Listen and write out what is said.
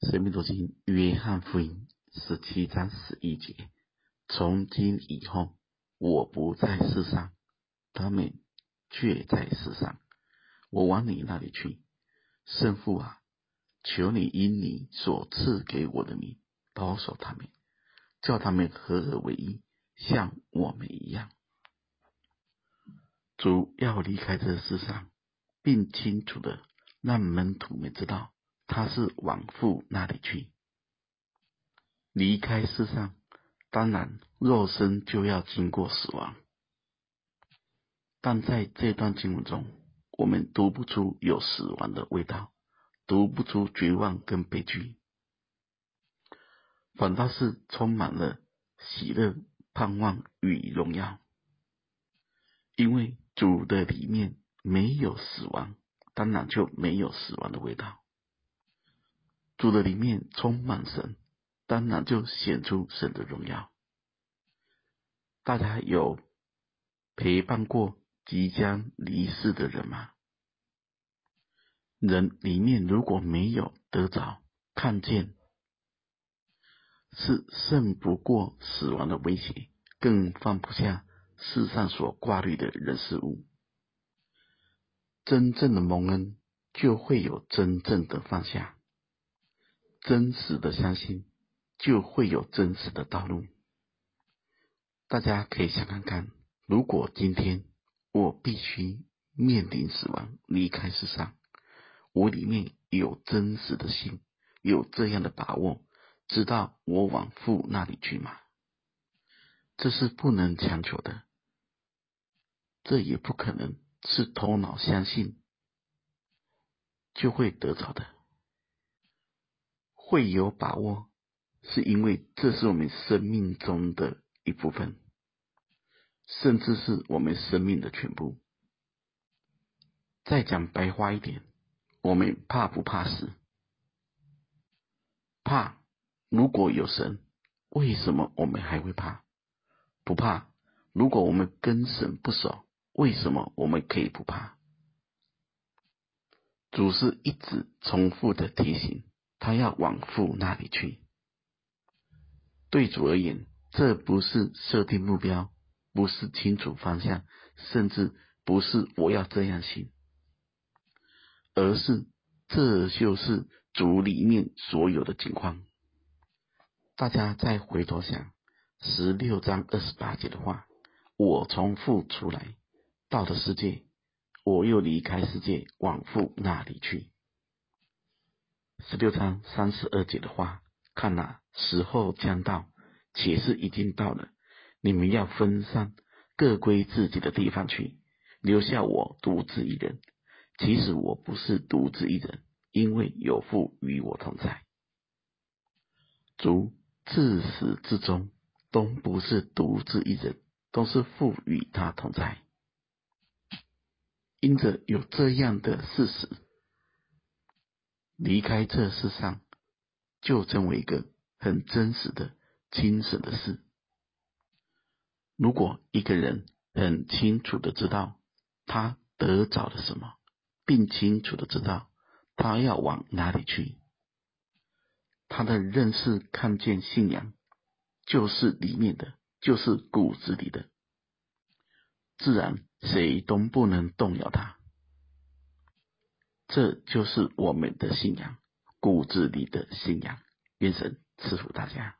《生命读经》约翰福音十七章十一节：从今以后，我不在世上，他们却在世上。我往你那里去，圣父啊，求你因你所赐给我的名保守他们，叫他们合而为一，像我们一样。主要离开这世上，并清楚的让门徒们知道。他是往父那里去，离开世上，当然肉身就要经过死亡。但在这段经文中，我们读不出有死亡的味道，读不出绝望跟悲剧，反倒是充满了喜乐、盼望与荣耀。因为主的里面没有死亡，当然就没有死亡的味道。主的里面充满神，当然就显出神的荣耀。大家有陪伴过即将离世的人吗？人里面如果没有得着看见，是胜不过死亡的威胁，更放不下世上所挂虑的人事物。真正的蒙恩，就会有真正的放下。真实的相信，就会有真实的道路。大家可以想看看，如果今天我必须面临死亡，离开世上，我里面有真实的心，有这样的把握，知道我往父那里去吗？这是不能强求的，这也不可能是头脑相信就会得着的。会有把握，是因为这是我们生命中的一部分，甚至是我们生命的全部。再讲白话一点，我们怕不怕死？怕。如果有神，为什么我们还会怕？不怕。如果我们跟神不熟，为什么我们可以不怕？主是一直重复的提醒。他要往父那里去。对主而言，这不是设定目标，不是清楚方向，甚至不是我要这样行，而是这就是主里面所有的情况。大家再回头想十六章二十八节的话：“我从父出来，到了世界，我又离开世界，往父那里去。”十六章三十二节的话，看哪，时候将到，且是已经到了。你们要分散，各归自己的地方去，留下我独自一人。其实我不是独自一人，因为有父与我同在。主自始至终都不是独自一人，都是父与他同在。因着有这样的事实。离开这世上，就成为一个很真实的精神的事。如果一个人很清楚的知道他得着了什么，并清楚的知道他要往哪里去，他的认识、看见、信仰，就是里面的，就是骨子里的，自然谁都不能动摇他。这就是我们的信仰，骨子里的信仰。愿神赐福大家。